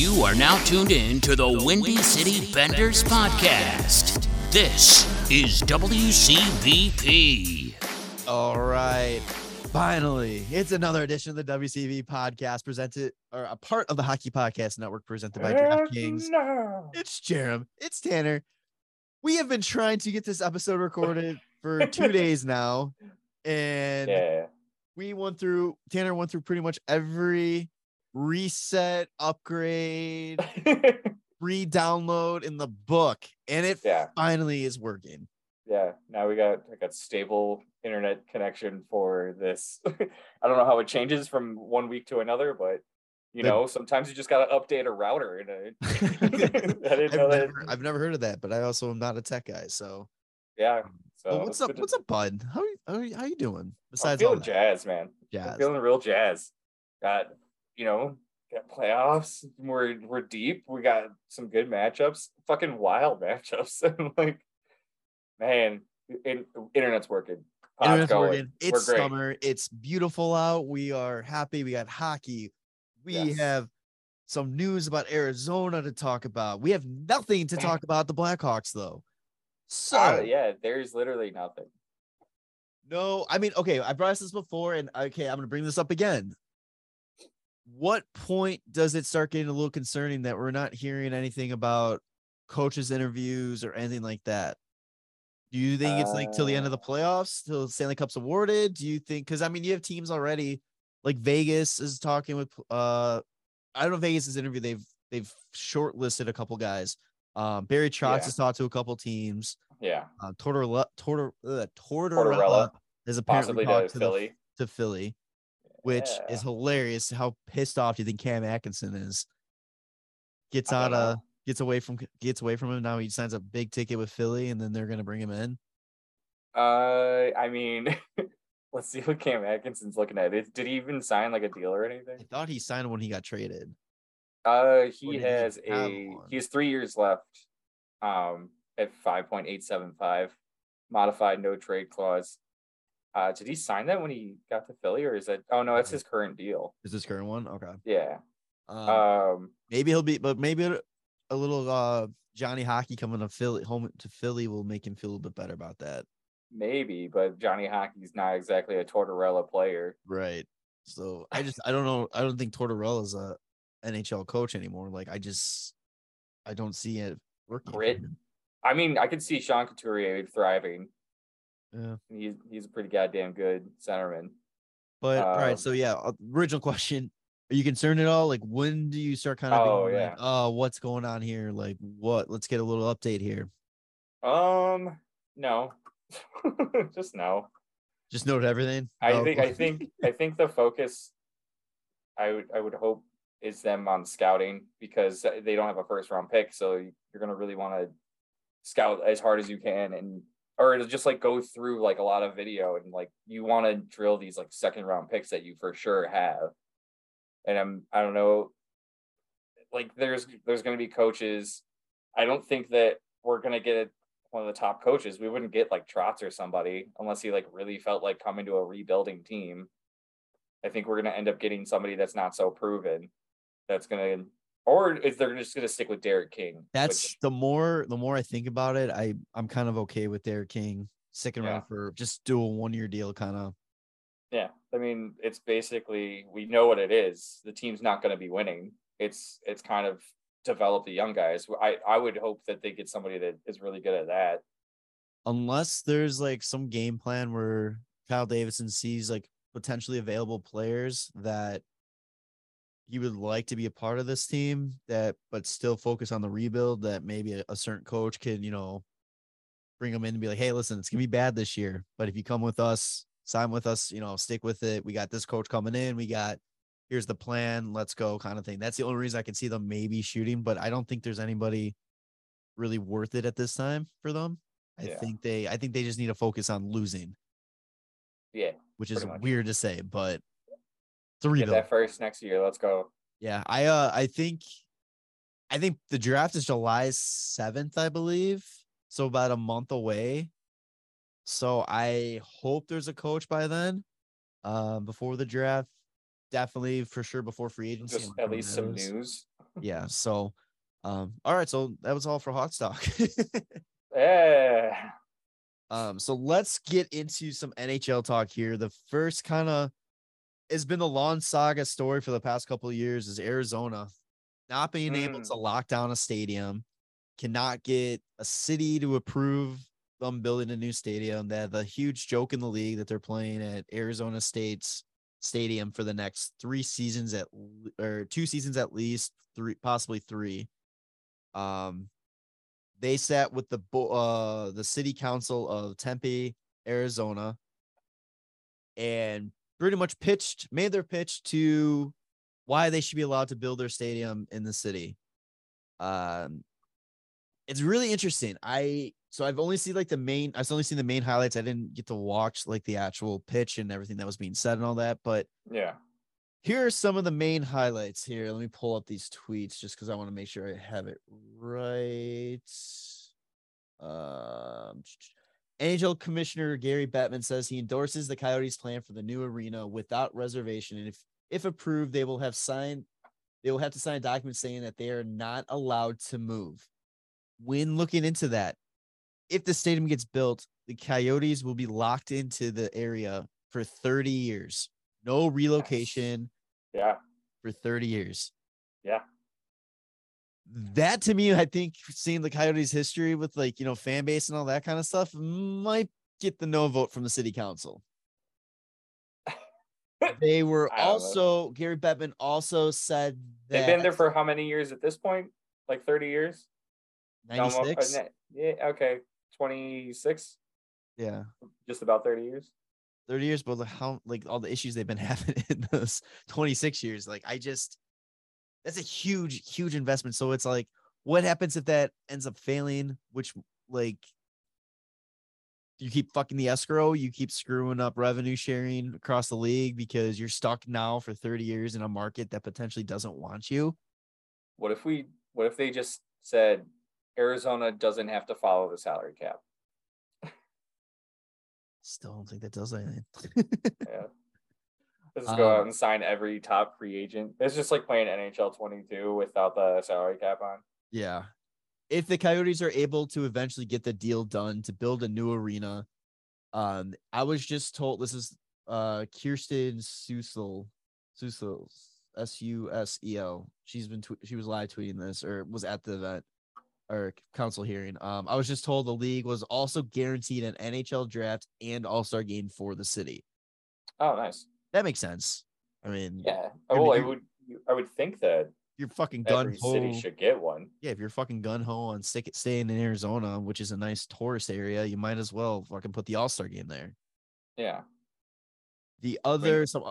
You are now tuned in to the Windy City Benders podcast. This is WCBP. All right. Finally, it's another edition of the WCB podcast presented or a part of the Hockey Podcast Network presented by DraftKings. It's Jarom. It's Tanner. We have been trying to get this episode recorded for two days now. And Yeah. we went through, Tanner went through pretty much every reset, upgrade, re download in the book. And it Yeah. finally is working. yeah. Now we got I got stable internet connection for this. I don't know how it changes from one week to another, but you know, sometimes you just gotta update a router and a, I didn't I've, know that. never, I've never heard of that, but I also am not a tech guy. So, Yeah. Um, so Well, what's up? to- What's up, bud? How you, how you, you doing? I'm Besides all that, jazz, man. I'm jazz. feeling real jazz. Got you know, got playoffs. We're we're deep. We got some good matchups. Fucking wild matchups. And like, man, in, internet's working. Pod's Internet's going. working. It's summer. It's beautiful out. We are happy. We got hockey. We Yes. have some news about Arizona to talk about. We have nothing to talk about the Blackhawks though. So Uh, yeah, there's literally nothing. no, I mean, okay, I brought this before, and okay, I'm gonna bring this up again. What point does it start getting a little concerning that we're not hearing anything about coaches' interviews or anything like that? Do you think it's like till the end of the Uh, playoffs, till Stanley Cup's awarded? Do you think because I mean you have teams already, like Vegas is talking with uh I don't know Vegas' interview, they've they've shortlisted a couple guys. Um Barry Trotz Yeah. has talked to a couple teams. Yeah, Uh Tortorella Tortor, uh, Tortorella Tortorella, has apparently possibly to talked to, the- to Philly, which is hilarious. How pissed off do you think Cam Atkinson is? Gets out of gets away from gets away from him. Now he signs a big ticket with Philly, and then they're gonna bring him in. Uh, I mean, let's see what Cam Atkinson's looking at. Did, did he even sign like a deal or anything? I thought he signed when he got traded. Uh, he he has have a one? he has three years left. Um, at five point eight seven five, modified no trade clause. Uh, did he sign that when he got to Philly, or is that? Oh no, that's his current deal. Is this current one? Okay. Yeah. Um, Um. maybe he'll be, but maybe a- little uh Johnny Hockey coming to Philly home to Philly will make him feel a little bit better about that. Maybe, but Johnny Hockey's not exactly a Tortorella player. Right. So I just I don't know. I don't think Tortorella's a NHL coach anymore. Like I just I don't see it working. Grit. I mean, I could see Sean Couturier thriving. Yeah. He's he's a pretty goddamn good centerman. But all right, Um, so yeah, uh, original question. Are you concerned at all? Like when do you start kind of Oh, yeah. like, oh, what's going on here? Like what? Let's get a little update here. Um, no, just no. Just note everything. I Oh, think I think I think the focus, I would I would hope is them on scouting because they don't have a first round pick, so you're gonna really want to scout as hard as you can and or to just like go through like a lot of video and like you want to drill these like second round picks that you for sure have. And I'm I don't know, like there's there's gonna be coaches. I don't think that we're gonna get one of the top coaches. We wouldn't get like Trotz or somebody unless he like really felt like coming to a rebuilding team. I think we're gonna end up getting somebody that's not so proven. That's gonna, or is they're just gonna stick with Derek King? that's which- the more the more I think about it, I I'm kind of okay with Derek King sticking Yeah. around for just do a one year deal kind of. yeah. I mean, it's basically we know what it is. The team's not gonna be winning. It's it's kind of develop the young guys. I I would hope that they get somebody that is really good at that. Unless there's like some game plan where Kyle Davidson sees like potentially available players that he would like to be a part of this team that but still focus on the rebuild that maybe a, a certain coach can you know bring them in and be like hey listen it's gonna be bad this year but if you come with us sign with us you know stick with it. We got this coach coming in. We got here's the plan. Let's go kind of thing. That's the only reason i can see them maybe shooting but i don't think there's anybody really worth it at this time for them. I Yeah. think they i think they just need to focus on losing. Yeah, which is much. weird to say but a get that first next year. Let's go. yeah, I uh I think I think the draft is July 7th, I believe. So about a month away. So I hope there's a coach by then. Um before the draft. Definitely for sure before free agency. Just at least some news. yeah. So, um, all right. So that was all for hot stock. Yeah. um, so let's get into some NHL talk here. The first kind of has been the long saga story for the past couple of years is Arizona not being able Mm. to lock down a stadium, cannot get a city to approve them building a new stadium. They have a huge joke in the league that they're playing at Arizona State's stadium for the next three seasons at or two seasons at least, three possibly three. Um, they sat with the bo- uh the city council of Tempe, Arizona, and pretty much pitched made their pitch to why they should be allowed to build their stadium in the city. Um, it's really interesting. I so I've only seen like the main. I've only seen the main highlights. I didn't get to watch like the actual pitch and everything that was being said and all that. But Yeah. here are some of the main highlights. Here, let me pull up these tweets just because I want to make sure I have it right. Um, NHL Commissioner Gary Bettman says he endorses the Coyotes' plan for the new arena without reservation, and if if approved, they will have signed. They will have to sign a document saying that they are not allowed to move. When looking into that, if the stadium gets built, the Coyotes will be locked into the area for 30 years. No relocation Yeah. for 30 years. Yeah. That to me, I think seeing the Coyotes history with like, you know, fan base and all that kind of stuff might get the no vote from the city council. They were don't know. also Gary Bettman also said that They've been there for how many years at this point? Like 30 years? Uh, 96. Yeah, okay. 26, Yeah. just about 30 years. 30 years, but like how like all the issues they've been having in those 26 years. Like I just that's a huge, huge investment. So it's like, what happens if that ends up failing? Which like you keep fucking the escrow, you keep screwing up revenue sharing across the league because you're stuck now for 30 years in a market that potentially doesn't want you. What if we what if they just said Arizona doesn't have to follow the salary cap? Still don't think that does anything. Yeah. Let's just go Um, out and sign every top free agent. It's just like playing NHL 22 without the salary cap on. Yeah. If the Coyotes are able to eventually get the deal done to build a new arena, um, I was just told this is uh Kirsten Susel, Susel, S U S E L. She's been tw- she was live tweeting this or was at the event or council hearing. Um, I was just told the league was also guaranteed an NHL draft and All Star game for the city. Oh, nice. That makes sense. I mean, Yeah. I mean, I would I would think that you're fucking gun every ho. city should get one. yeah, if you're fucking gun ho on stick it staying in Arizona, which is a nice tourist area, you might as well fucking put the All Star game there. Yeah. The other some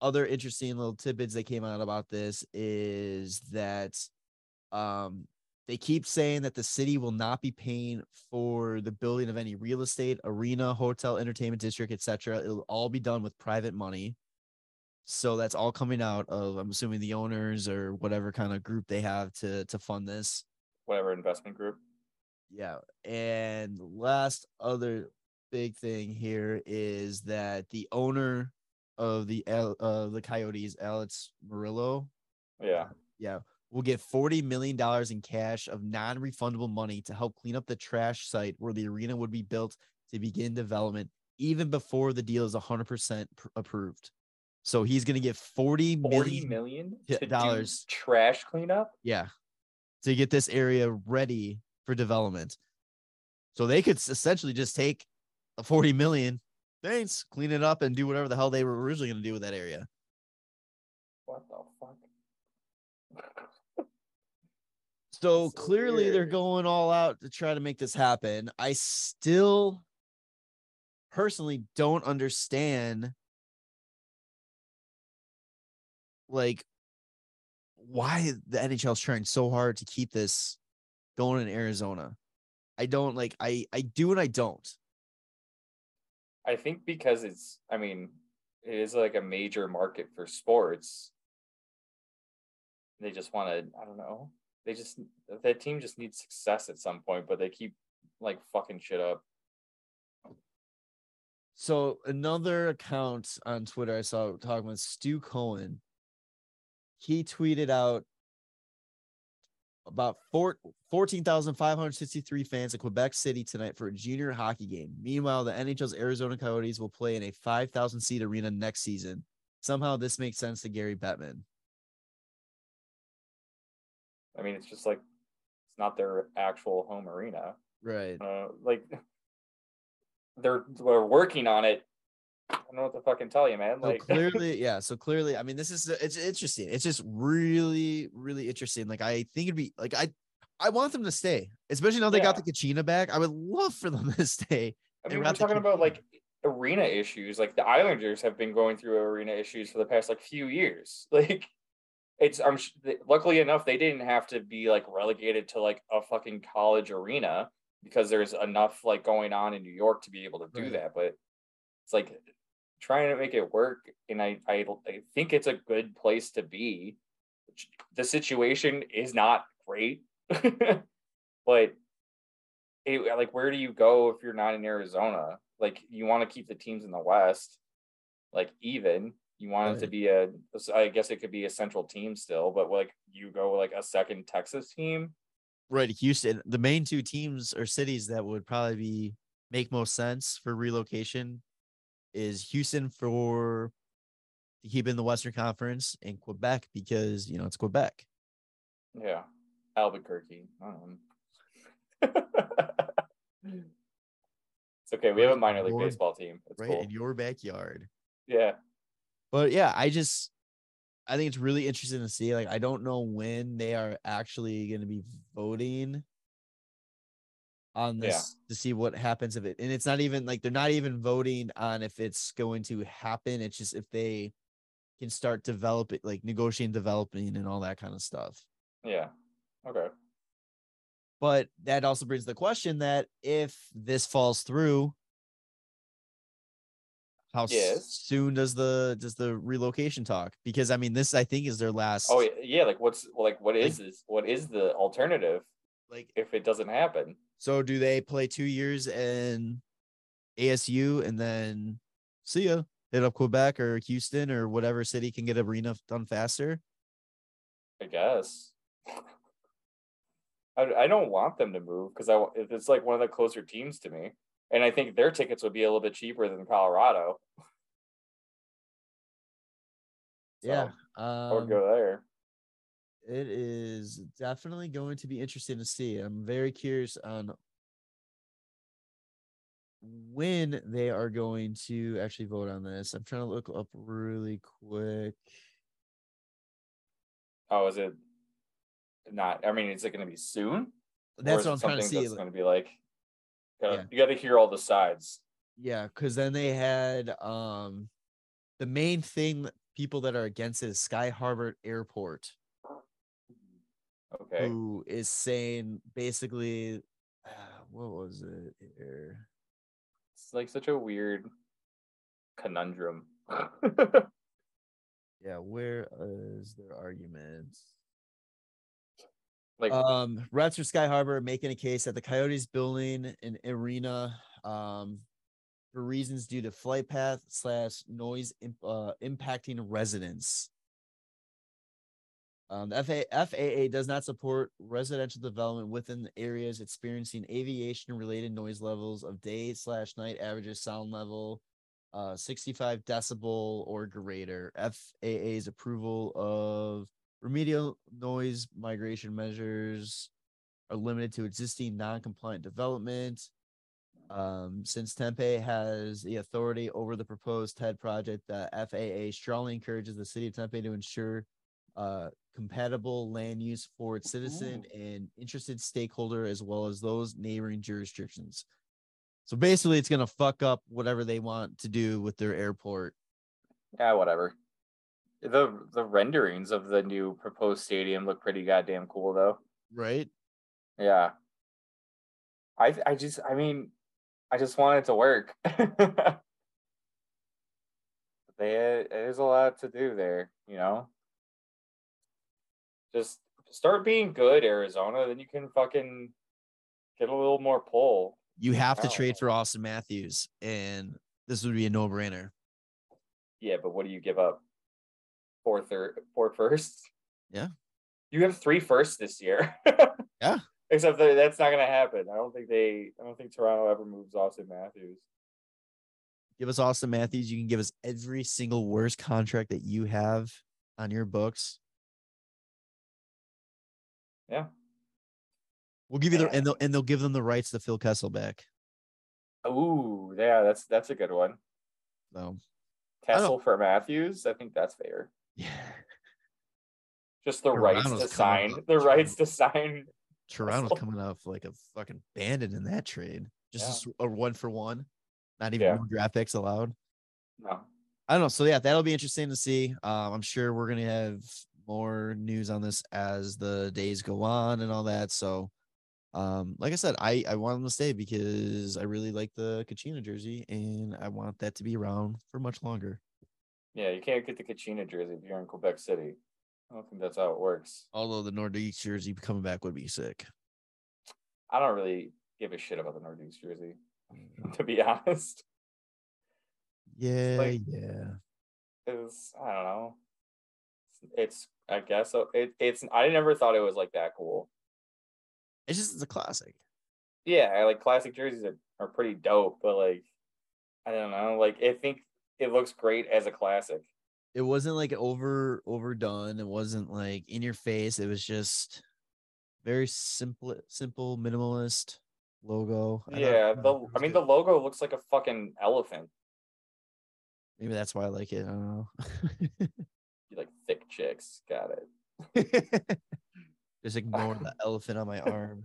other interesting little tidbits that came out about this is that um they keep saying that the city will not be paying for the building of any real estate, arena, hotel, entertainment district, etc. It'll all be done with private money. So that's all coming out of I'm assuming the owners or whatever kind of group they have to to fund this. Whatever investment group. Yeah. And last other big thing here is that the owner of the uh the Coyotes, Alex Meruelo, Yeah. yeah, will get $40 million in cash of non-refundable money to help clean up the trash site where the arena would be built to begin development even before the deal is 100% pr- approved. So he's going to get 40 40 million million Yeah, to do dollars. trash cleanup? yeah, to get this area ready for development. So they could essentially just take a 40 million, thanks, clean it up and do whatever the hell they were originally going to do with that area. What the fuck? So so clearly they're going all out to try to make this happen. I still personally don't understand like why the NHL is trying so hard to keep this going in Arizona. I don't like I I do and I don't. I think because it's, I mean, it is like a major market for sports. They just want to, I don't know. They just, that team just needs success at some point, but they keep like fucking shit up. So another account on Twitter I saw talking with Stu Cohen. He tweeted out about four, 14,563 fans in Quebec City tonight for a junior hockey game. Meanwhile, the NHL's Arizona Coyotes will play in a 5,000 seat arena next season. Somehow this makes sense to Gary Bettman. I mean, it's just like it's not their actual home arena. Right. Uh, like they're they're working on it. I don't know what to fucking tell you, man. So Like clearly, yeah. So clearly, I mean, this is it's interesting. It's just really, really interesting. Like I think it'd be like I I want them to stay, especially now they got the Kachina back. I would love for them to stay. I mean, we're talking about like arena issues. Like the Islanders have been going through arena issues for the past like few years. Like it's I'm sh- luckily enough they didn't have to be like relegated to like a fucking college arena because there's enough like going on in New York to be able to do Right. that. But it's like trying to make it work, and I I, I think it's a good place to be. The situation is not great, but it, like where do you go if you're not in Arizona? Like you want to keep the teams in the West like even. You want it to be a I guess it could be a central team still, but like you go like a second Texas team. Right, Houston. The main two teams or cities that would probably be make most sense for relocation is Houston for to keep in the Western Conference and Quebec because you know it's Quebec. Yeah. Albuquerque. Um. it's okay. We have a minor league baseball team. It's right cool. in your backyard. Yeah. But yeah, I just I think it's really interesting to see. Like, I don't know when they are actually going to be voting on Yeah. this to see what happens if it. And it's not even like they're not even voting on if it's going to happen. It's just if they can start developing, like negotiating, developing, and all that kind of stuff. Yeah. Okay. But that also brings the question that if this falls through, how Yes. soon does the does the relocation talk? Because I mean, this I think is their last. Oh yeah, yeah. Like what's like what is this? What is the alternative like if it doesn't happen? So do they play two years in ASU and then see ya hit up Quebec or Houston or whatever city can get arena done faster? I guess. I, I don't want them to move because I if it's like one of the closer teams to me, and I think their tickets would be a little bit cheaper than Colorado. Yeah. So, I Um, would go there. It is definitely going to be interesting to see. I'm very curious on when they are going to actually vote on this. I'm trying to look up really quick. Oh, is it not? I mean, is it going to be soon? That's what I'm trying to see. That's going to be like, gotta, Yeah. you got to hear all the sides. Yeah, because then they had um the main thing people that are against it is Sky Harbor Airport, Okay. who is saying basically, uh, what was it here? It's like such a weird conundrum. Yeah, where is their argument? like, Um, reps for Sky Harbor making a case that the Coyotes building an arena um for reasons due to flight path slash noise imp- uh, impacting residents. Um, the FA- FAA does not support residential development within areas experiencing aviation related noise levels of day slash night averages sound level uh 65 decibel or greater. FAA's approval of remedial noise migration measures are limited to existing non-compliant development. Um, since Tempe has the authority over the proposed TED project, the FAA strongly encourages the city of Tempe to ensure uh, compatible land use for its citizen and interested stakeholder as well as those neighboring jurisdictions. So basically, it's gonna fuck up whatever they want to do with their airport. yeah, whatever. The the renderings of the new proposed stadium look pretty goddamn cool, though. Right? Yeah. I I just I mean I just want it to work. they there's a lot to do there, you know. Just start being good, Arizona, then you can fucking get a little more pull. You have to trade for Auston Matthews, and this would be a no-brainer. Yeah, but what do you give up? Four third, four first. Yeah. You you have three firsts this year. Yeah. Except that that's not gonna happen. I don't think they I don't think Toronto ever moves Auston Matthews. Give us Auston Matthews. You can give us every single worst contract that you have on your books. Yeah. We'll give you the and they'll and they'll give them the rights to Phil Kessel back. Ooh, yeah, that's that's a good one. So I Kessel for Matthews. I think that's fair. yeah. Just the rights to sign up. the rights to sign. Toronto's Kessel. coming off like a fucking bandit in that trade. Just a Yeah. a, one for one. Not even Yeah. draft picks allowed. No. I don't know. So yeah, that'll be interesting to see. Um, I'm sure we're gonna have more news on this as the days go on and all that. So, um, like I said, I I want him to stay because I really like the Kachina jersey and I want that to be around for much longer. Yeah, you can't get the Kachina jersey if you're in Quebec City. I don't think that's how it works. Although the Nordiques jersey coming back would be sick. I don't really give a shit about the Nordiques jersey, to be honest. Yeah, like- yeah. It's I don't know. It's I guess so. It, it's I never thought it was like that cool. It's just it's a classic. Yeah, I like classic jerseys are, are pretty dope, but like I don't know, like I think it looks great as a classic. It wasn't like over overdone. It wasn't like in your face. It was just very simple, simple, minimalist logo. I Yeah, the I mean the logo looks like a fucking elephant. maybe that's why I like it. I don't know. You like thick chicks, got it. just ignore the elephant on my arm.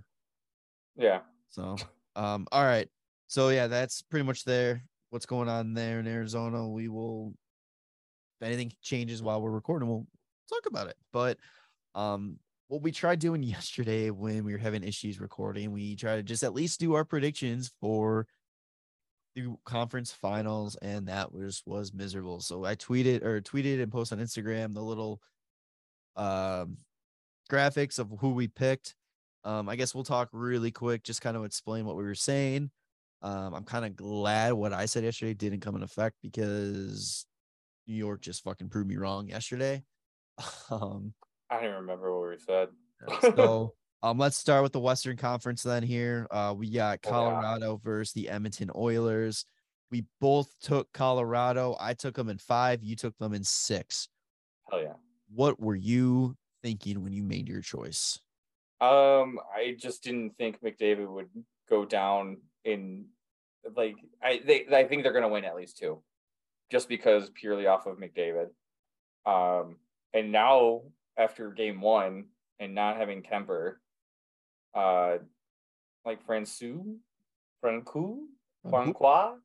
Yeah. So, um, all right. So yeah, that's pretty much there. What's going on there in Arizona? We will, if anything changes while we're recording, we'll talk about it. But, um, what we tried doing yesterday when we were having issues recording, we tried to just at least do our predictions for the conference finals, and that was was miserable. So I tweeted or tweeted and posted on Instagram the little um graphics of who we picked. Um, I guess we'll talk really quick, just kind of explain what we were saying. Um, I'm kind of glad what I said yesterday didn't come in effect because New York just fucking proved me wrong yesterday. Um, I don't even remember what we said. so um, let's start with the Western Conference then here. Uh, we got Oh. Colorado versus the Edmonton Oilers. We both took Colorado. I took them in five. You took them in six. Hell yeah. What were you thinking when you made your choice? Um, I just didn't think McDavid would go down in like I they I think they're gonna win at least two, just because purely off of McDavid. Um, and now after game one and not having Kuemper, uh, like Francouz, Francouz, Francouz,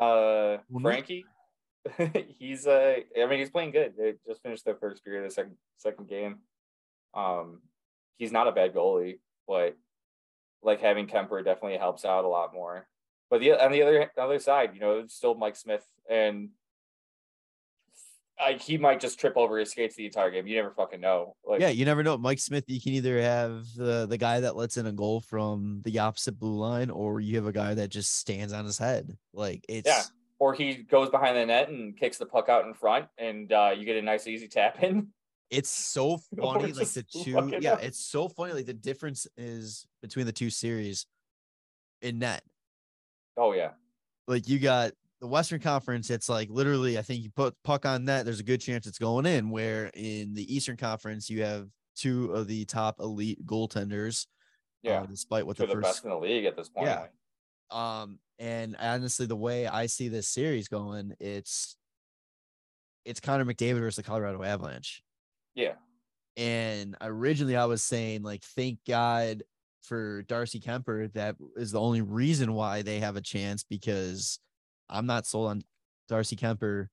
uh, Frankie. he's uh I mean he's playing good. They just finished their first period of the second second game. Um he's not a bad goalie, but like having Kuemper definitely helps out a lot more. But the on the other other side, you know, it's still Mike Smith and I, he might just trip over his skates the entire game. You never fucking know. Like yeah, you never know. Mike Smith, you can either have the the guy that lets in a goal from the opposite blue line, or you have a guy that just stands on his head. Like it's yeah. or he goes behind the net and kicks the puck out in front and uh, you get a nice easy tap in. it's so funny. Like the two, yeah, up. it's so funny. Like the difference is between the two series in net. Oh yeah. Like you got the Western Conference, it's like literally, I think you put puck on net, there's a good chance it's going in. Where in the Eastern Conference, you have two of the top elite goaltenders. Yeah. uh, despite what the first best in the league at this point. Yeah. Um, and honestly, the way I see this series going, it's it's Connor McDavid versus the Colorado Avalanche. Yeah. And originally, I was saying like, thank God for Darcy Kuemper. That is the only reason why they have a chance because I'm not sold on Darcy Kuemper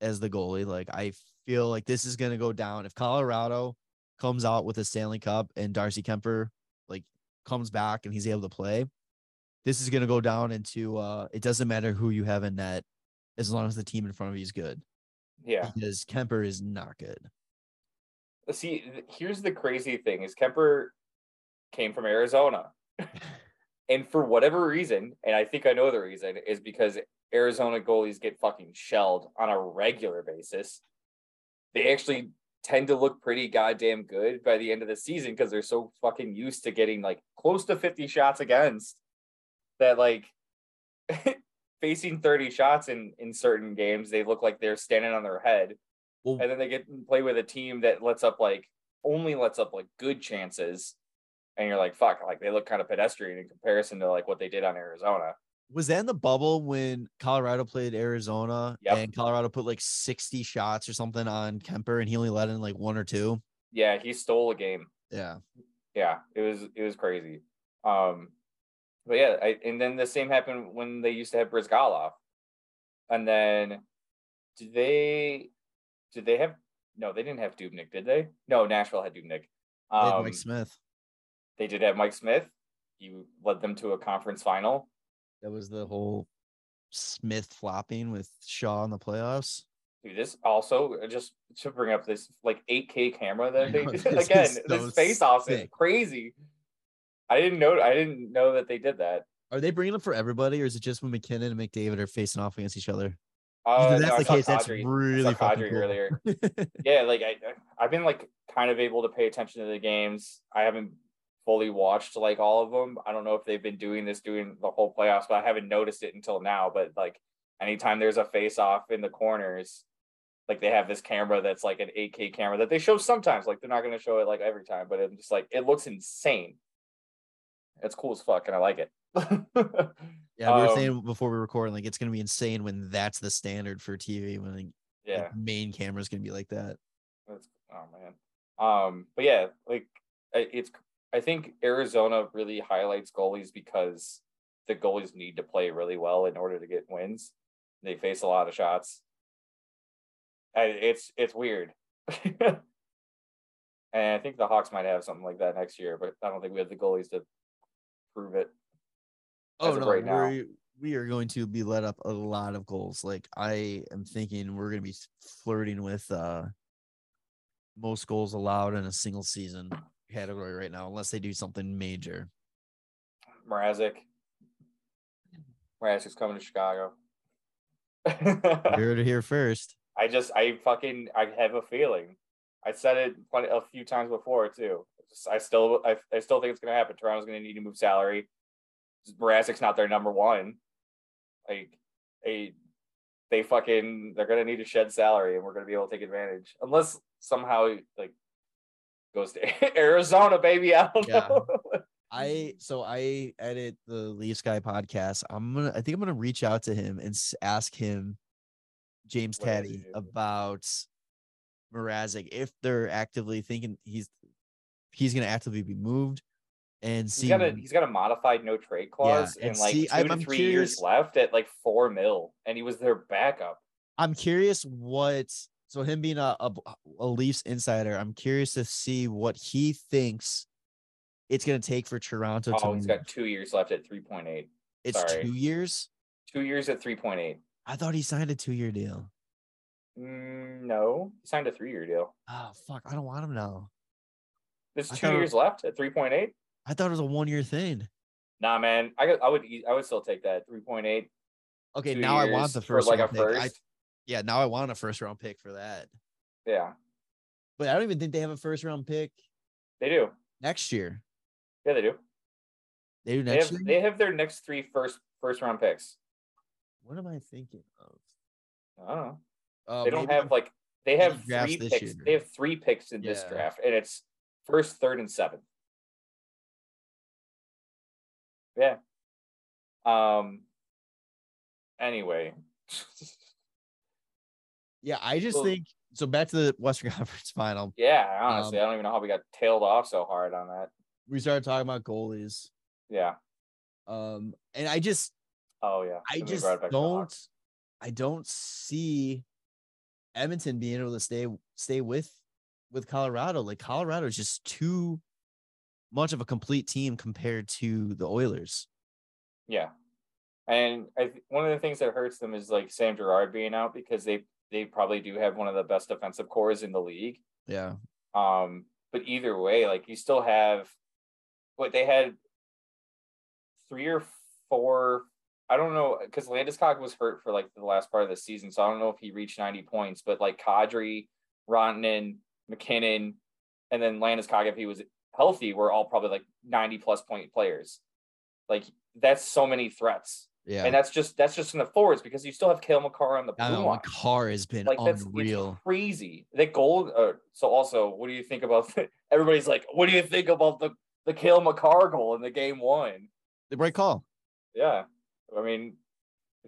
as the goalie. Like, I feel like this is going to go down if Colorado comes out with a Stanley Cup and Darcy Kuemper like comes back and he's able to play. This is going to go down into uh it doesn't matter who you have in net as long as the team in front of you is good Yeah. because Kuemper is not good. See, here's the crazy thing is Kuemper came from Arizona. and for whatever reason, and I think I know the reason, is because Arizona goalies get fucking shelled on a regular basis. They actually tend to look pretty goddamn good by the end of the season because they're so fucking used to getting like close to 50 shots against that like facing 30 shots in in certain games they look like they're standing on their head Well, and then they get play with a team that lets up like only lets up like good chances and you're like fuck like they look kind of pedestrian in comparison to like what they did on Arizona was that in the bubble when Colorado played Arizona Yep. and Colorado put like 60 shots or something on Kuemper and he only let in like one or two? yeah he stole a game Yeah. yeah it was it was crazy um but yeah I, and then the same happened when they used to have Bryzgalov and then did they did they have no they didn't have Dubnyk did they no Nashville had Dubnyk They had um, Mike Smith. they did have Mike Smith he led them to a conference final That was the whole Smith flopping with Shaw in the playoffs. Dude, this also uh, just to bring up this like 8K camera that they again. so This face off is crazy. I didn't know. I didn't know that they did that. Are they bringing them for everybody or is it just when MacKinnon and McDavid are facing off against each other? Uh, if no, that's the case, that's Kadri- really Kadri cool. earlier. Yeah, like I, I've been like kind of able to pay attention to the games. I haven't fully watched like all of them. I don't know if they've been doing this doing the whole playoffs, but I haven't noticed it until now. But like anytime there's a face off in the corners, like they have this camera that's like an 8K camera that they show sometimes. Like they're not going to show it like every time, but it's just like it looks insane. It's cool as fuck, and I like it. Yeah, we were Um, saying before we recording, like it's gonna be insane when that's the standard for TV when like, yeah. the main camera is gonna be like that. That's oh man. Um, but yeah, like it's I think Arizona really highlights goalies because the goalies need to play really well in order to get wins. They face a lot of shots. And it's it's weird. and I think the Hawks might have something like that next year, but I don't think we have the goalies to prove it. Oh no, right now. we we are going to be let up a lot of goals. Like I am thinking we're gonna be flirting with uh most goals allowed in a single season category right now, unless they do something major. Mrazek. Mrazek's coming to Chicago. You heard it here first. I just I fucking I have a feeling. I said it plenty, a few times before too. I still I, I still think it's gonna happen. Toronto's gonna need to move salary. Mrazek's not their number one. Like they they fucking they're gonna need to shed salary and we're gonna be able to take advantage. Unless somehow like goes to Arizona, baby. I don't Yeah. know. I so I edit the Leafs guy podcast. I'm gonna I think I'm gonna reach out to him and ask him James Taddy about Mrazek if they're actively thinking he's he's gonna actively be moved and see He's got a he's got a modified no trade clause and and like see, 2 I'm- to I'm three years left at like four mil, and he was their backup. I'm curious what so him being a, a a Leafs insider, I'm curious to see what he thinks it's gonna take for Toronto to Oh, he's move. got two years left at three point eight. it's sorry. two years. Two years at three point eight. I thought he signed a two year deal. Mm, no, he signed a three year deal. Oh fuck, I don't want him now. There's I two years left at three point eight. I thought it was a one year thing. Nah, man, I I would I would still take that three point eight. Okay, now I want the first like a first. Yeah, now I want a first round pick for that. Yeah, But I don't even think they have a first round pick they do. next year. Yeah, they do. They do They next have year. they have their next three first first round picks. what am I thinking of? I don't know. Uh, they don't have I'm- like they have three picks. year. They have three picks in this draft, and it's first, third, and seventh. Yeah. Um. Anyway. yeah. I just Well- think so. Back to the Western Conference Final. Yeah, honestly, Um, I don't even know how we got tailed off so hard on that. We started talking about goalies. Yeah. Um, and I just Oh yeah. I just don't I don't see Edmonton being able to stay stay with with Colorado. Like Colorado is just too much of a complete team compared to the Oilers. Yeah. And I one of the things that hurts them is like Sam Girard being out because they they probably do have one of the best defensive cores in the league. Yeah. Um, but either way, like you still have what they had three or four. I don't know because Landeskog was hurt for like the last part of the season, so I don't know if he reached ninety points. But like Kadri, Rantanen, MacKinnon, and then Landeskog if he was healthy were all probably like 90 plus point players. Like that's so many threats. Yeah. And that's just that's just in the forwards because you still have Cale Makar on the I blue know line. Car has been Like that's it's unreal. crazy. That goal. Uh, so also, what do you think about? everybody's like, what do you think about the the Cale Makar goal in the game one? The right call. Yeah, I mean,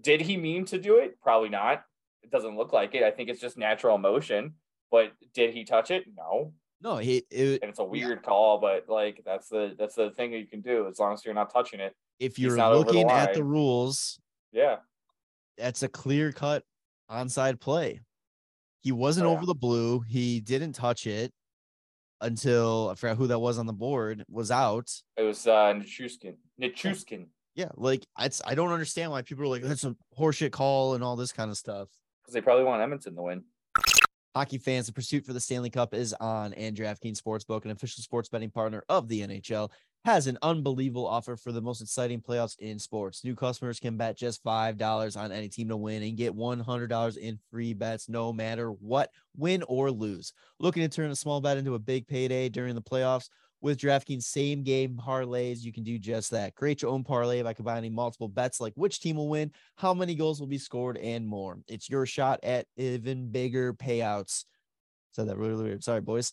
did he mean to do it? Probably not. It doesn't look like it. I think it's just natural emotion. But did he touch it? No. No, he it, And it's a weird call, but like that's the that's the thing that you can do as long as you're not touching it. If you're over the looking at the rules, Yeah. that's a clear cut onside play. He wasn't Oh, over yeah. the blue. He didn't touch it until I forgot who that was on the board was out. It was uh Nichushkin. Nichushkin. Yeah, like it's I don't understand why people are like that's a horseshit call and all this kind of stuff. Because they probably want Edmonton to win. Hockey fans, the pursuit for the Stanley Cup is on, and DraftKings Sportsbook, an official sports betting partner of the NHL, has an unbelievable offer for the most exciting playoffs in sports. New customers can bet just $5 on any team to win and get $100 in free bets no matter what, win or lose. Looking to turn a small bet into a big payday during the playoffs? With DraftKings same game parlays, you can do just that. Create your own parlay by combining multiple bets like which team will win, how many goals will be scored, and more. It's your shot at even bigger payouts. Said that really weird. Sorry, boys.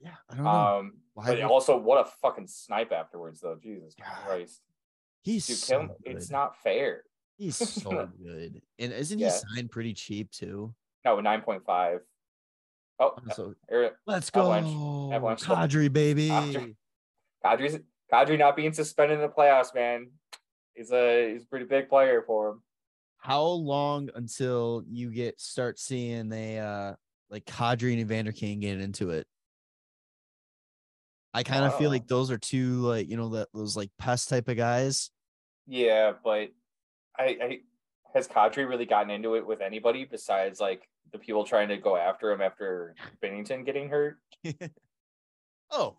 Yeah, I don't know. Um, Why but would- also, what a fucking snipe afterwards, though. Jesus God. Christ, He's dude, so. It's not fair. He's so good. And isn't Yeah. he signed pretty cheap too? No, nine point five. Oh, So Eric- let's go. Avalanche-. Kadri, baby. Kadri. Kadri's Kadri not being suspended in the playoffs, man. He's a he's a pretty big player for him. How long until you get start seeing they uh like Kadri and Evander Kane get into it? I kind of feel Oh. like those are two like you know that those like pest type of guys. Yeah, but I, I has Kadri really gotten into it with anybody besides like the people trying to go after him after Binnington getting hurt? oh,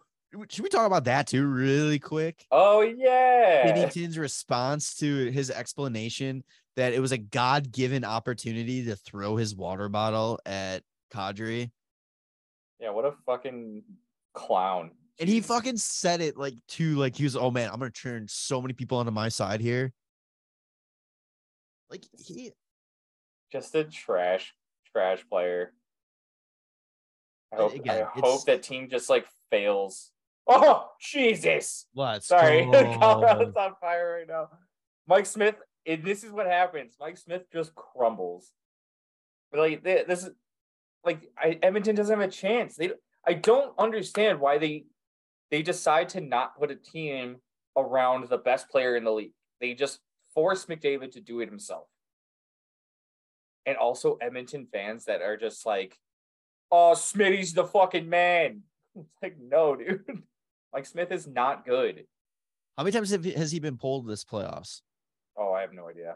should we talk about that too, really quick? Oh yeah. Binnington's response to his explanation that it was a God given opportunity to throw his water bottle at Kadri. Yeah, what a fucking clown. And he fucking said it like to like he was, oh man, I'm gonna turn so many people onto my side here. Like he just a trash, trash player. I hope, again, I hope that team just like fails. Oh Jesus! let's Sorry. Colorado's on fire right now. Mike Smith, and this is what happens. Mike Smith just crumbles. Like this is like I, Edmonton doesn't have a chance. They I don't understand why they they decide to not put a team around the best player in the league. They just force McDavid to do it himself. And also Edmonton fans that are just like, oh, Smitty's the fucking man. It's like, no, dude. like, Smith is not good. How many times has he been pulled this playoffs? Oh, I have no idea.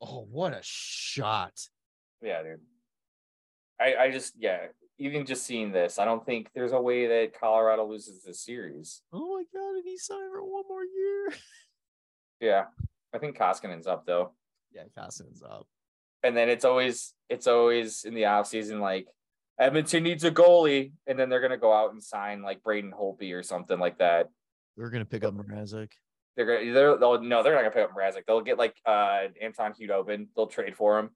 Oh, what a shot. Yeah, dude. I I just yeah, even just seeing this, I don't think there's a way that Colorado loses this series. Oh my god, and he signed for one more year. Yeah. I think Koskinen's up though. Yeah, Costin's up. And then it's always it's always in the offseason like Edmonton needs a goalie, and then they're gonna go out and sign like Braden Holtby or something like that. We're gonna pick up Mrazek. They're gonna they're they'll, no, they're not gonna pick up Mrazek. They'll get like uh Anton Khudobin. They'll trade for him.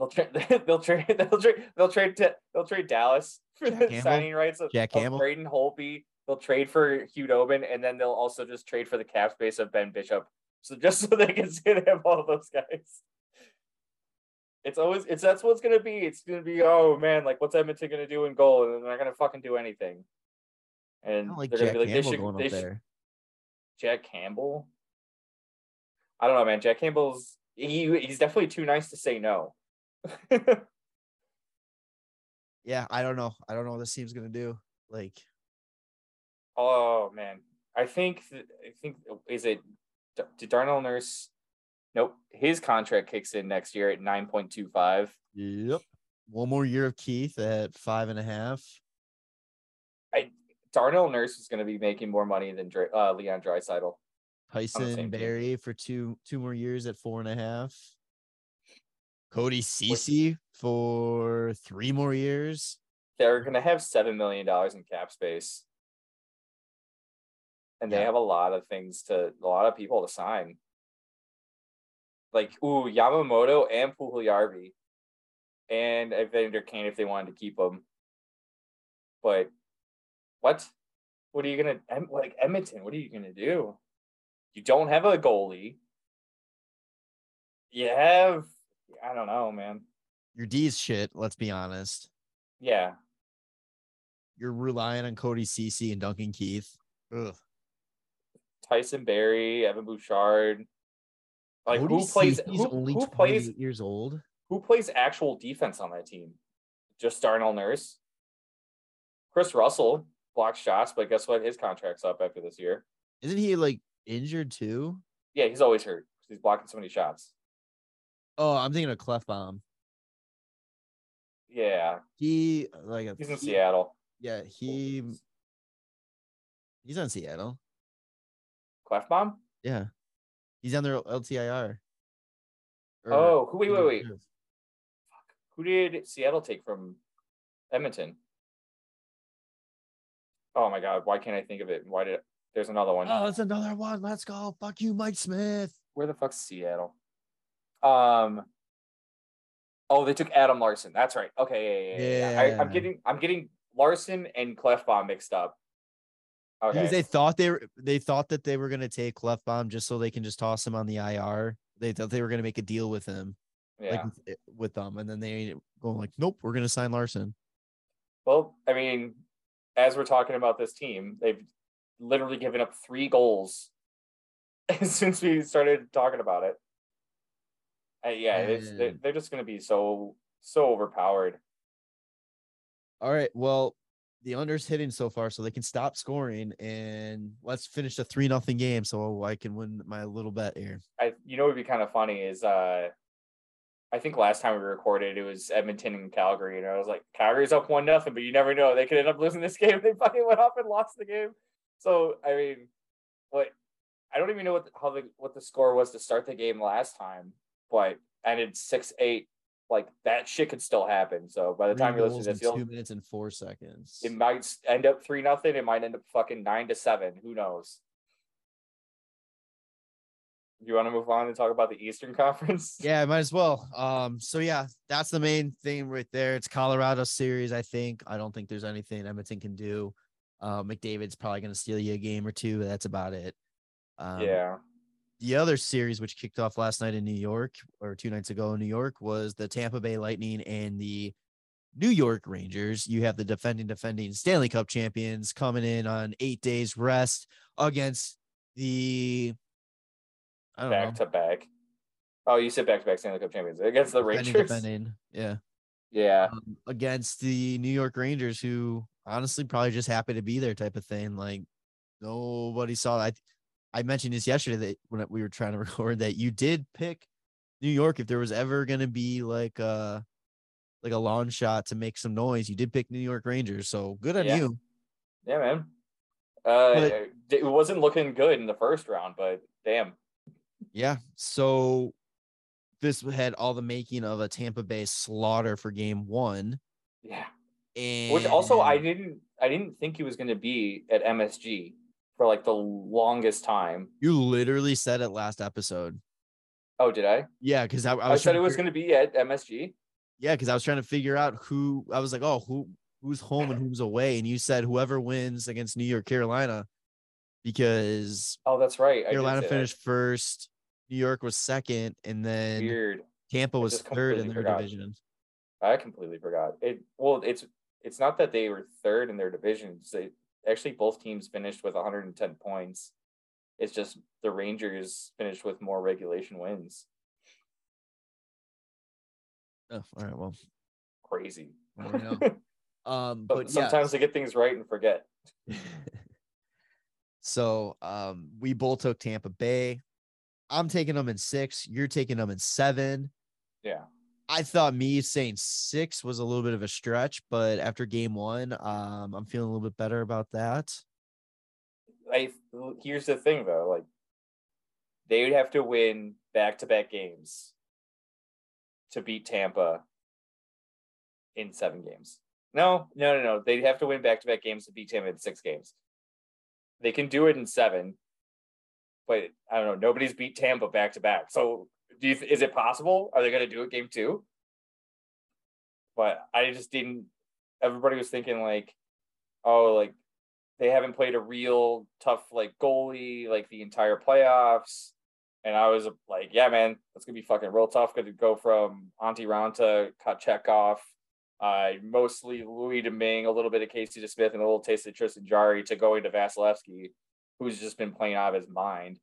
They'll trade. They'll trade. They'll trade. They'll trade. To, they'll trade Dallas for Jack the Campbell? signing rights of, Jack Campbell? Braden Holtby. They'll trade for Khudobin, and then they'll also just trade for the cap space of Ben Bishop. So just so they can sit have all those guys. It's always it's that's what's gonna be. It's gonna be oh man, like what's Edmonton gonna do in goal, and they're not gonna fucking do anything. And like they're Jack gonna be like Campbell they should, they should. Jack Campbell. I don't know, man. Jack Campbell's he he's definitely too nice to say no. Yeah, I don't know. I don't know what this team's gonna do. Like, Oh man, I think th- I think is it D- did Darnell Nurse? Nope, his contract kicks in next year at nine point two five. Yep. One more year of Keith at five and a half. I Darnell Nurse is going to be making more money than uh, Leon Draisaitl. Tyson Barrie team. For two two more years at four and a half. Cody Ceci for three more years. They're going to have seven million dollars in cap space, and they have a lot of things to a lot of people to sign. Like ooh, Yamamoto and Puljujarvi, and Evander Kane if they wanted to keep him. But what? What are you gonna like Edmonton? What are you gonna do? You don't have a goalie. You have I don't know, man. Your D's shit, let's be honest. Yeah, You're relying on Cody Ceci and Duncan Keith. Ugh. Tyson Barrie, Evan Bouchard. Like Cody who plays Ceci's who, only who plays 28 years old. who plays actual defense on that team? Just Darnell Nurse. Kris Russell blocks shots, but guess what? His contract's up after this year. Isn't he like injured too? Yeah, he's always hurt. He's blocking so many shots. Oh, I'm thinking of Klefbom. Yeah, He uh, like a, he's in he- Seattle. Yeah, he he's on Seattle. Klefbom? Yeah, he's on their LTIR. Or Oh, who? Wait, wait, wait. reserve. Who did Seattle take from Edmonton? Oh my God! Why can't I think of it? Why did? There's another one. Oh, it's another one. Let's go. Fuck you, Mike Smith. where the fuck's Seattle? Um. Oh, they took Adam Larsson. That's right. Okay, yeah, yeah, yeah. I, I'm getting, I'm getting Larsson and Klefbom mixed up. Okay. Because they thought they were they thought that they were gonna take Klefbom just so they can just toss him on the IR. They thought they were gonna make a deal with him, yeah. like with, with them, and then they going like, nope, we're gonna sign Larsson. well, I mean, as we're talking about this team, they've literally given up three goals since we started talking about it. Uh, yeah, it's, they're, they're just going to be so so overpowered. All right, well, the under's hitting so far, so they can stop scoring, and let's finish the three nothing game, so I can win my little bet here. I you know what would be kind of funny is uh I think last time we recorded it was Edmonton and Calgary, and I was like, Calgary's up one nothing, but you never know. They could end up losing this game. They fucking went up and lost the game. So I mean, what I don't even know what the, how the what the score was to start the game last time, but and it's six eight. Like that shit could still happen. So by the time you listen to this, two minutes and four seconds. it might end up three nothing. It might end up fucking nine to seven. Who knows? You want to move on and talk about the Eastern Conference? Yeah, might as well. Um, so yeah, that's the main thing right there. It's Colorado series, I think. I don't think there's anything Edmonton can do. Uh, McDavid's probably gonna steal you a game or two, but that's about it. Um, yeah. The other series which kicked off last night in New York or two nights ago in New York was the Tampa Bay Lightning and the New York Rangers. You have the defending defending Stanley Cup champions coming in on 8 days rest against the I don't back know. to back. Oh, you said back to back Stanley Cup champions against the defending, Rangers. defending, yeah. Yeah, um, against the New York Rangers, who honestly probably just happy to be there, type of thing. Like nobody saw. I I mentioned this yesterday that when we were trying to record that you did pick New York if there was ever going to be like a like a long shot to make some noise. You did pick New York Rangers, so good on Yeah. you. yeah, man. Uh, But- it wasn't looking good in the first round, but damn. Yeah. So this had all the making of a Tampa Bay slaughter for Game One, Yeah. and Which also I didn't I didn't think he was going to be at MSG for like the longest time. you literally said it last episode. Oh, did I? Yeah, because I, I I, said it was going to be at MSG. Yeah, because I was trying to figure out who I was like, oh, who who's home and who's away, and you said whoever wins against New York, Carolina, because Oh, that's right. Carolina say that. finished first, New York was second, and then Weird. Tampa was third in their forgot. division. I completely forgot. It well, it's it's not that they were third in their divisions. They actually both teams finished with 110 points. It's just the Rangers finished with more regulation wins. Oh, all right, well, Crazy. well, um, But but yeah, sometimes they get things right and forget. So um, we both took Tampa Bay. I'm taking them in six. You're taking them in seven. Yeah. I thought me saying six was a little bit of a stretch, but after game one, um, I'm feeling a little bit better about that. I here's the thing though, like they would have to win back to back games to beat Tampa in seven games. No, no, no, no. They'd have to win back to back games to beat Tampa in six games. They can do it in seven, but I don't know. Nobody's beat Tampa back to back. So, do you? Is it possible? Are they going to do it game two? But I just didn't. Everybody was thinking like, oh, like they haven't played a real tough like goalie like the entire playoffs. And I was like, yeah, man, that's gonna be fucking real tough. Gonna go from Antti Raanta, Kochetkov, uh, mostly Louis Domingue, a little bit of Casey DeSmith, and a little taste of Tristan Jarry to going to Vasilevskiy, who's just been playing out of his mind.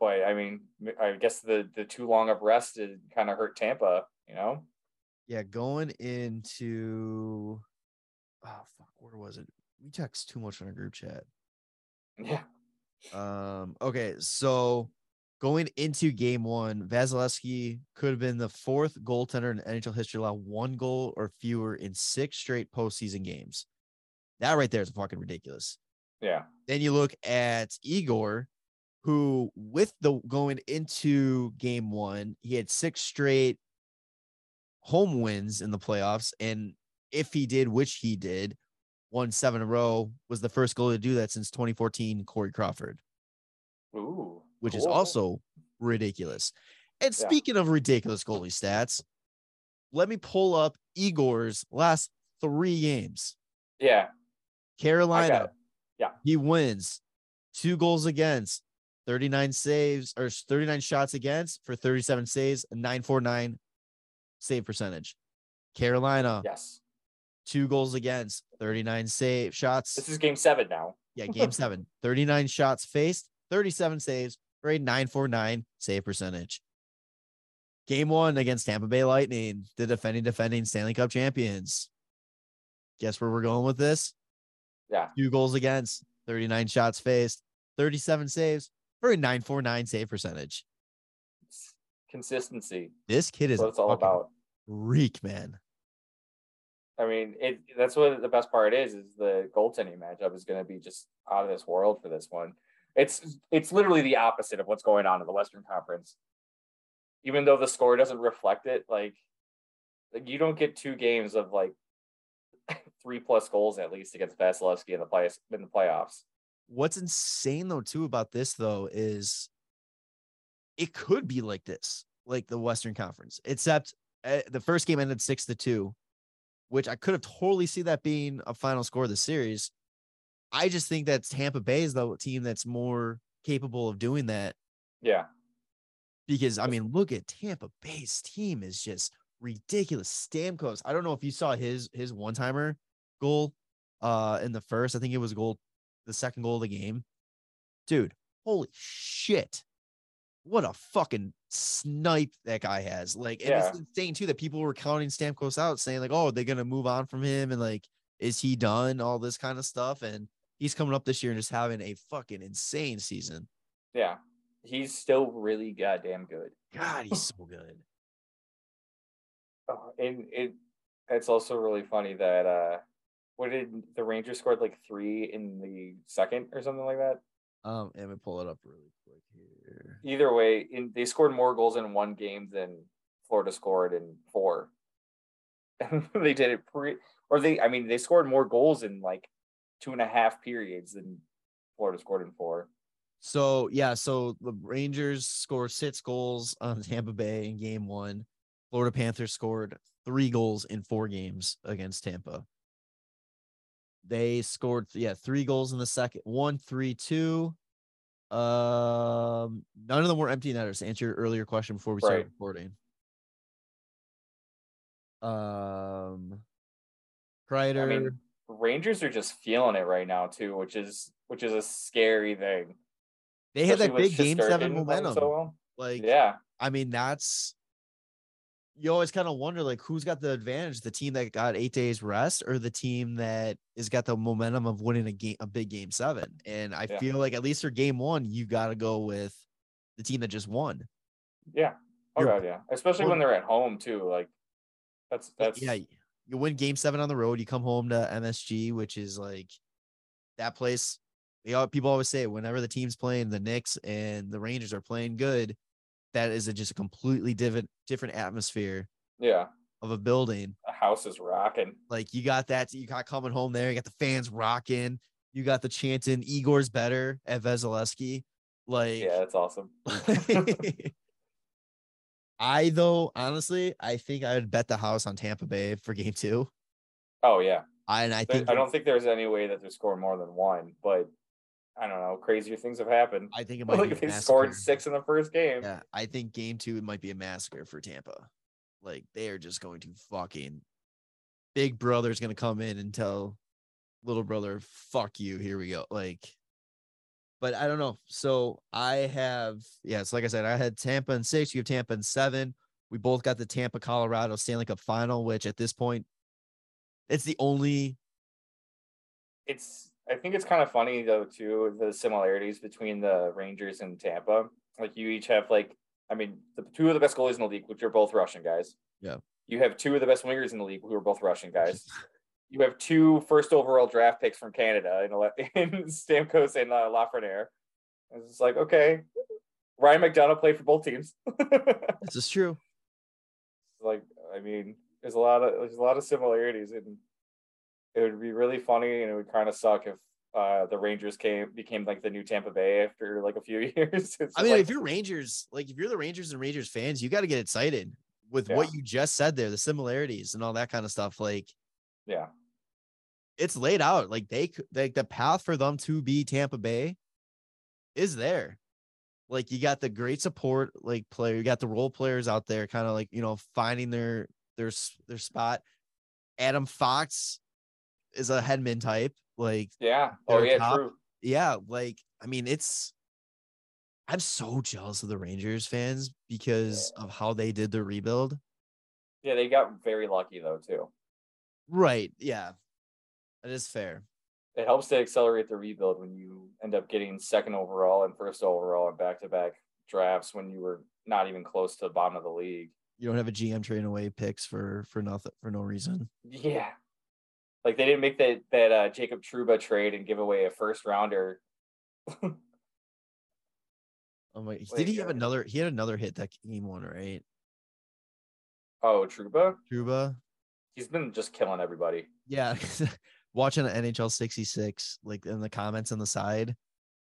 But I mean, I guess the the too long of rest did kind of hurt Tampa, you know. Yeah, going into oh fuck, where was it? We text too much on our group chat. Yeah. Um. Okay, so going into game one, Vasilevskiy could have been the fourth goaltender in NHL history to allow one goal or fewer in six straight postseason games. That right there is fucking ridiculous. Yeah. Then you look at Igor, who with the going into game one, he had six straight home wins in the playoffs. And if he did, which he did, won seven in a row, was the first goal to do that since 2014, Corey Crawford. Ooh. Which cool. is also ridiculous. And Yeah. speaking of ridiculous goalie stats, let me pull up Igor's last three games. Yeah. Carolina. Yeah. he wins two goals against, 39 saves or 39 shots against for 37 saves, 949 save percentage. Carolina, Yes. two goals against, 39 save shots. This is game seven now. yeah, game seven, 39 shots faced, 37 saves for a 949 save percentage. Game one against Tampa Bay Lightning, the defending, defending Stanley Cup champions. Guess where we're going with this? Yeah. two goals against, 39 shots faced, 37 saves for a 949 save percentage. It's consistency. This kid is what it's all about. Reek, man. I mean, it that's what the best part is is the goaltending matchup is going to be just out of this world for this one. It's it's literally the opposite of what's going on in the Western Conference. Even though the score doesn't reflect it, like, like you don't get two games of like three plus goals at least against Vasilevskiy in the play in the playoffs. What's insane though too about this though is it could be like this, like the Western Conference, except uh, the first game ended six to two, which I could have totally see that being a final score of the series. I just think that Tampa Bay is the team that's more capable of doing that Yeah, because I mean, look at Tampa Bay's team is just ridiculous. Stamkos, I don't know if you saw his his one timer goal uh in the first. I think it was a goal, the second goal of the game. Dude, holy shit. What a fucking snipe that guy has. Like, and it's insane too that people were counting Stamkos out, saying, like, oh, they're gonna move on from him and like, is he done? All this kind of stuff. And he's coming up this year and just having a fucking insane season. yeah. He's still really goddamn good. God, he's so good. Oh, and it it's also really funny that uh what did the Rangers scored like three in the second or something like that? Um, let me pull it up really quick here. Either way, in they scored more goals in one game than Florida scored in four. they did it pre or they I mean they scored more goals in like two and a half periods than Florida scored in four. So yeah, so the Rangers scored six goals on Tampa Bay in game one. Florida Panthers scored three goals in four games against Tampa. They scored yeah, three goals in the second, one, three, two. Um, none of them were empty netters. To answer your earlier question before we started Right. recording. Um, Kreider, I mean, Rangers are just feeling it right now too, which is which is a scary thing. they had that big game seven momentum. So well. Like, Yeah, I mean, that's you always kind of wonder like who's got the advantage the team that got eight days rest or the team that has got the momentum of winning a game a big game seven and i Yeah. feel like at least for game one you got to go with the team that just won Yeah. Oh You're- god, yeah. Especially when they're at home too. Like that's that's yeah you win game seven on the road you come home to msg which is like that place you know, people always say whenever the team's playing the Knicks and the Rangers are playing good, that is a, just a completely different different atmosphere yeah. of a building. The house is rocking. Like you got that, you got coming home there, you got the fans rocking, you got the chanting Igor's better at Vasilevskiy. Like Yeah, that's awesome. I though, honestly, I think I would bet the house on Tampa Bay for game two. oh yeah. I, and I think I don't think there's any way that they're scoring more than one, but I don't know. Crazier things have happened. I think it might be Like a they scored six in the first game. Yeah, I think game two might be a massacre for Tampa. Like they are just going to fucking big brother's gonna come in and tell little brother, fuck you. Here we go. Like, but I don't know. So I have, yes, like I said, I had Tampa and six. You have Tampa and seven. We both got the Tampa Colorado Stanley Cup final, which at this point, it's the only It's I think it's kind of funny though too the similarities between the Rangers and Tampa. Like you each have like I mean the two of the best goalies in the league, which are both Russian guys. Yeah. You have two of the best wingers in the league, who are both Russian guys. You have two first overall draft picks from Canada in, in Stamkos and uh, Lafreniere. It's just like okay, Ryan McDonagh played for both teams. this is true. like I mean, there's a lot of there's a lot of similarities, and it would be really funny, and it would kind of suck if uh, the Rangers came became like the new Tampa Bay after like a few years. I mean, like, if you're Rangers, like if you're the Rangers and Rangers fans, you got to get excited with Yeah. what you just said there, the similarities and all that kind of stuff. Like yeah, it's laid out. Like they, could- like the path for them to be Tampa Bay is there. Like you got the great support, like player, you got the role players out there, kind of like you know finding their their their spot. Adam Fox is a headman type, like yeah, oh yeah, top. true. yeah, like I mean, it's. I'm so jealous of the Rangers fans because of how they did the rebuild. Yeah, they got very lucky though too. Right. Yeah. That is fair. It helps to accelerate the rebuild when you end up getting second overall and first overall in back to back drafts when you were not even close to the bottom of the league. You don't have a GM trading away picks for for nothing for no reason. Yeah. Like they didn't make that that uh, Jacob Trouba trade and give away a first rounder. Oh my! Wait, did he have another? He had another hit that game one, right? Oh, Trouba, Trouba. he's been just killing everybody. Yeah. Watching an NHL 66, like in the comments on the side,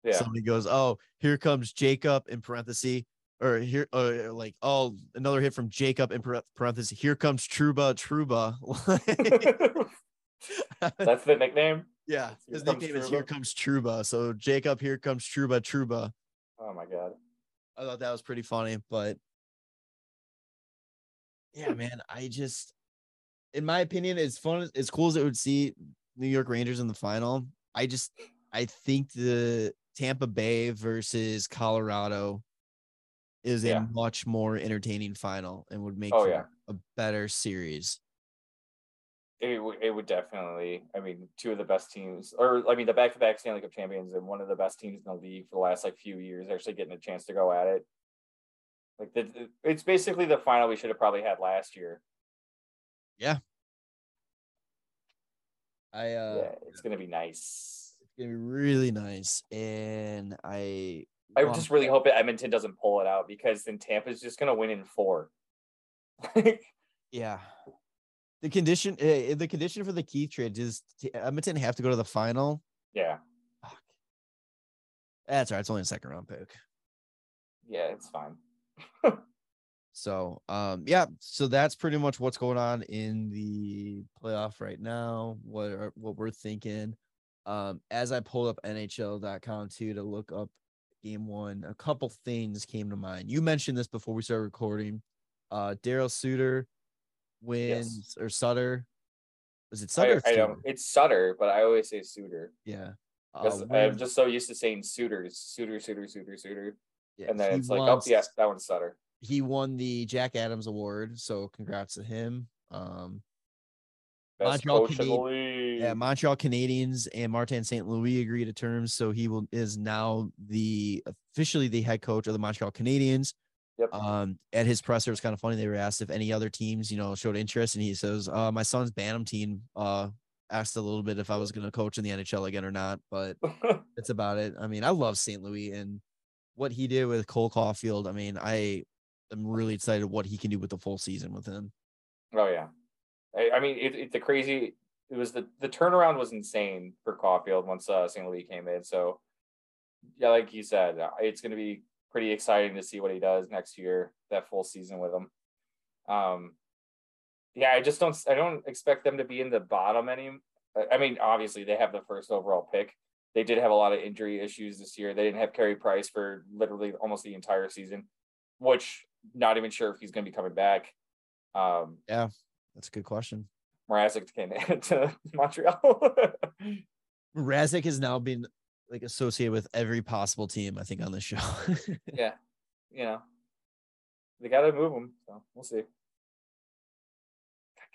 Yeah, somebody goes, "Oh, here comes Jacob in parenthesis." Or here, or like, oh, another hit from Jacob in par- parenthesis. Here comes Trouba, Trouba. that's the nickname. yeah, Here his nickname is Here Trouba. Comes Trouba. So Jacob, here comes Trouba, Trouba. Oh my god. I thought that was pretty funny, but yeah, man, I just, in my opinion, as fun as, cool as it would see New York Rangers in the final. I just, I think the Tampa Bay versus Colorado is Yeah. a much more entertaining final and would make Oh, yeah. a better series. It, would- it would definitely. I mean, two of the best teams, or I mean, the back-to-back Stanley Cup champions and one of the best teams in the league for the last like few years, actually getting a chance to go at it. Like the, it's basically the final we should have probably had last year. Yeah. I, uh, yeah, it's gonna be nice. it's gonna be really nice, and I, I just really hope that Edmonton doesn't pull it out because then Tampa's just gonna win in four. Yeah. The condition, uh, the condition for the Keith trade T- Edmonton have to go to the final? yeah, Fuck. That's all right. It's only a second round pick. yeah, it's fine. So, um, yeah. So that's pretty much what's going on in the playoff right now. What are, what we're thinking. Um, as I pulled up NHL.com too to look up game one, a couple things came to mind. You mentioned this before we started recording. Uh, Darryl Suter wins or Sutter. Was it Sutter? I, I don't. It's Sutter, but I always say Suitor Yeah. Uh, I'm just so used to saying suitors, suitor, suitor, suitor, suitor, yeah, and then he it's like, oh yes, that one's Sutter. he won the Jack Adams Award, so congrats to him. Um, Montreal coach in the Canadi- yeah, Montreal Canadiens and Martin St. Louis agreed to terms, so he will is now the officially the head coach of the Montreal Canadiens. Yep. Um, at his presser, it was kind of funny. They were asked if any other teams, you know, showed interest, and he says, "Uh, my son's Bantam team uh asked a little bit if I was going to coach in the NHL again or not, but that's about it. I mean, I love St. Louis and what he did with Cole Caulfield. I mean, I am really excited what he can do with the full season with him. Oh yeah, I, I mean it, it's a crazy. It was the the turnaround was insane for Caulfield once uh, St. Louis came in. So yeah, like you said, uh, it's going to be pretty exciting to see what he does next year. That full season with him. Um, yeah, I just don't. I don't expect them to be in the bottom any. I mean, obviously they have the first overall pick. They did have a lot of injury issues this year. They didn't have Carey Price for literally almost the entire season, which not even sure if he's going to be coming back. Um, yeah, That's a good question. Mrazek came to Montreal. Mrazek has now been like associated with every possible team, I think, on this show. yeah, you know, they got to move them. So we'll see.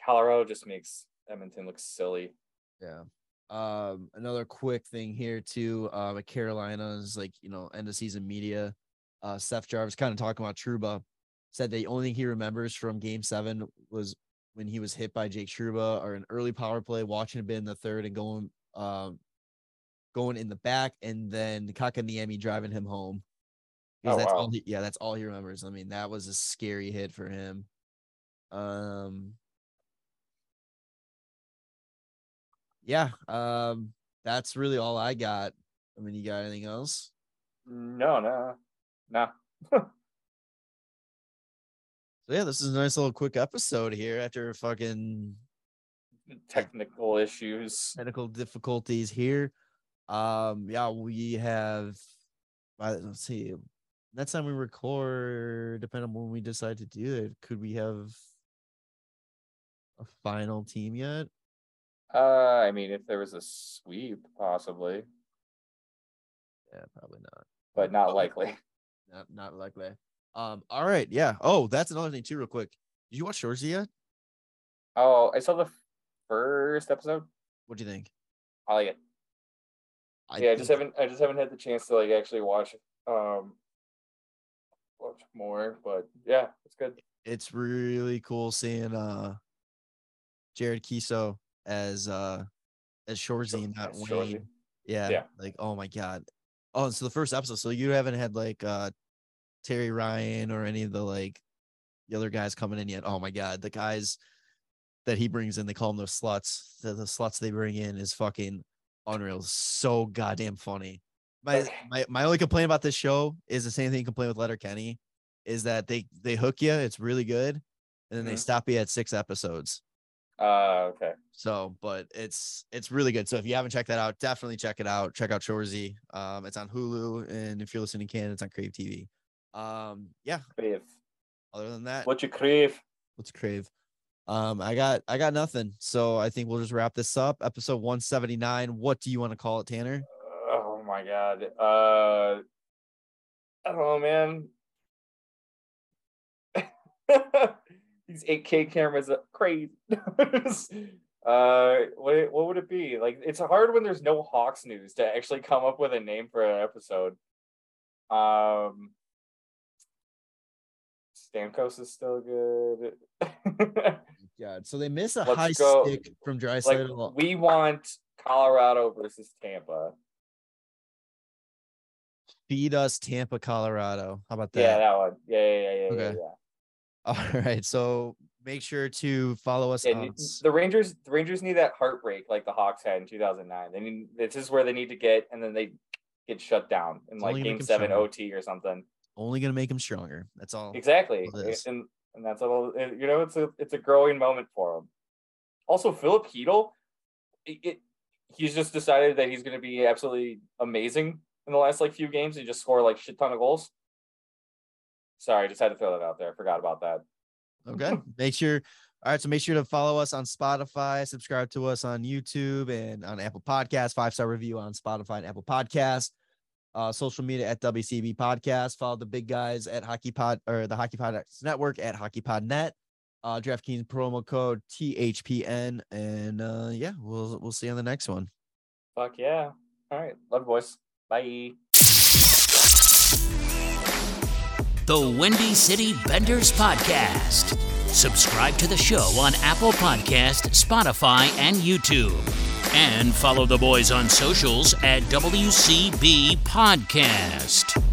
Colorado just makes Edmonton look silly. yeah. Um, another quick thing here too. Uh, with Carolina's like you know end of season media. Uh, Seth Jarvis kind of talking about Trouba. Said the only thing he remembers from Game Seven was when he was hit by Jake Trouba or an early power play, watching a bit in the third and going, um, going in the back, and then Kotkaniemi driving him home. Oh, that's wow. all he, yeah, that's all he remembers. I mean, that was a scary hit for him. Um, yeah, um, that's really all I got. I mean, you got anything else? No, no, no. So yeah, this is a nice little quick episode here after fucking Technical issues. technical difficulties here. Um, yeah, we have. uh, Let's see. Next time we record, depending on when we decide to do it, could we have a final team yet? Uh, I mean, if there was a sweep, possibly, Yeah, probably not. but not likely. Not not likely. Um. All right. Yeah. Oh, that's another thing too. Real quick. Did you watch Shoresy yet? Oh, I saw the first episode. What do you think? I like it. I yeah, I just haven't. I just haven't had the chance to like actually watch. Um, watch more, but yeah, it's good. it's really cool seeing uh Jared Keeso as uh as Shoresy and not As Shoresy. Yeah, Yeah. Like, oh my god. Oh, and so the first episode. So you haven't had like uh Terry Ryan or any of the like the other guys coming in yet. Oh my god, the guys that he brings in, they call them those sluts. The, the sluts they bring in is fucking unreal. So goddamn funny. My my my only complaint about this show is the same thing you complain with Letterkenny, is that they they hook you, it's really good, and then they Mhm. stop you at six episodes. Uh, okay. So, but it's it's really good. So if you haven't checked that out, definitely check it out. Check out Shoresy. Um, it's on Hulu, and if you're listening in Canada, it's on Crave TV. Um, yeah. Crave. Other than that, What you crave? let's crave. Um, I got I got nothing. So I think we'll just wrap this up. Episode 179. What do you want to call it, Tanner? Oh my god. Uh, I don't know, man. These 8K cameras are crazy. uh, what what would it be? Like, it's hard when there's no Hawks news to actually come up with a name for an episode. Um, Stamkos is still good. Oh God. So they miss a Let's high go. stick from dry like, side. we want Colorado versus Tampa. Feed us Tampa, Colorado. How about that? Yeah, that? one. Yeah, yeah, yeah, yeah, yeah, Okay. yeah. All right. So make sure to follow us Yeah, the Rangers, the Rangers need that heartbreak like the Hawks had in 2009. They need this is where they need to get, and then they get shut down in It's like Game Seven. OT or something. Only gonna make them stronger. That's all. Exactly, all and and that's all. You know, it's a it's a growing moment for him. Also, Filip Chytil, it, it he's just decided that he's going to be absolutely amazing in the last like few games and just score like shit ton of goals. Sorry, I just had to throw that out there. I forgot about that. Okay. make sure. All right. So make sure to follow us on Spotify, subscribe to us on YouTube and on Apple Podcasts, five star review on Spotify and Apple Podcasts. Uh, social media at WCB Podcast. Follow the big guys at Hockey Pod or the Hockey Pod Network at Hockey Pod Net. Uh, DraftKings promo code THPN, and uh, yeah, we'll we'll see you on the next one. Fuck yeah! All right, love you, boys. Bye. The Windy City Benders Podcast. Subscribe to the show on Apple Podcast, Spotify, and YouTube. And follow the boys on socials at WCB Podcast.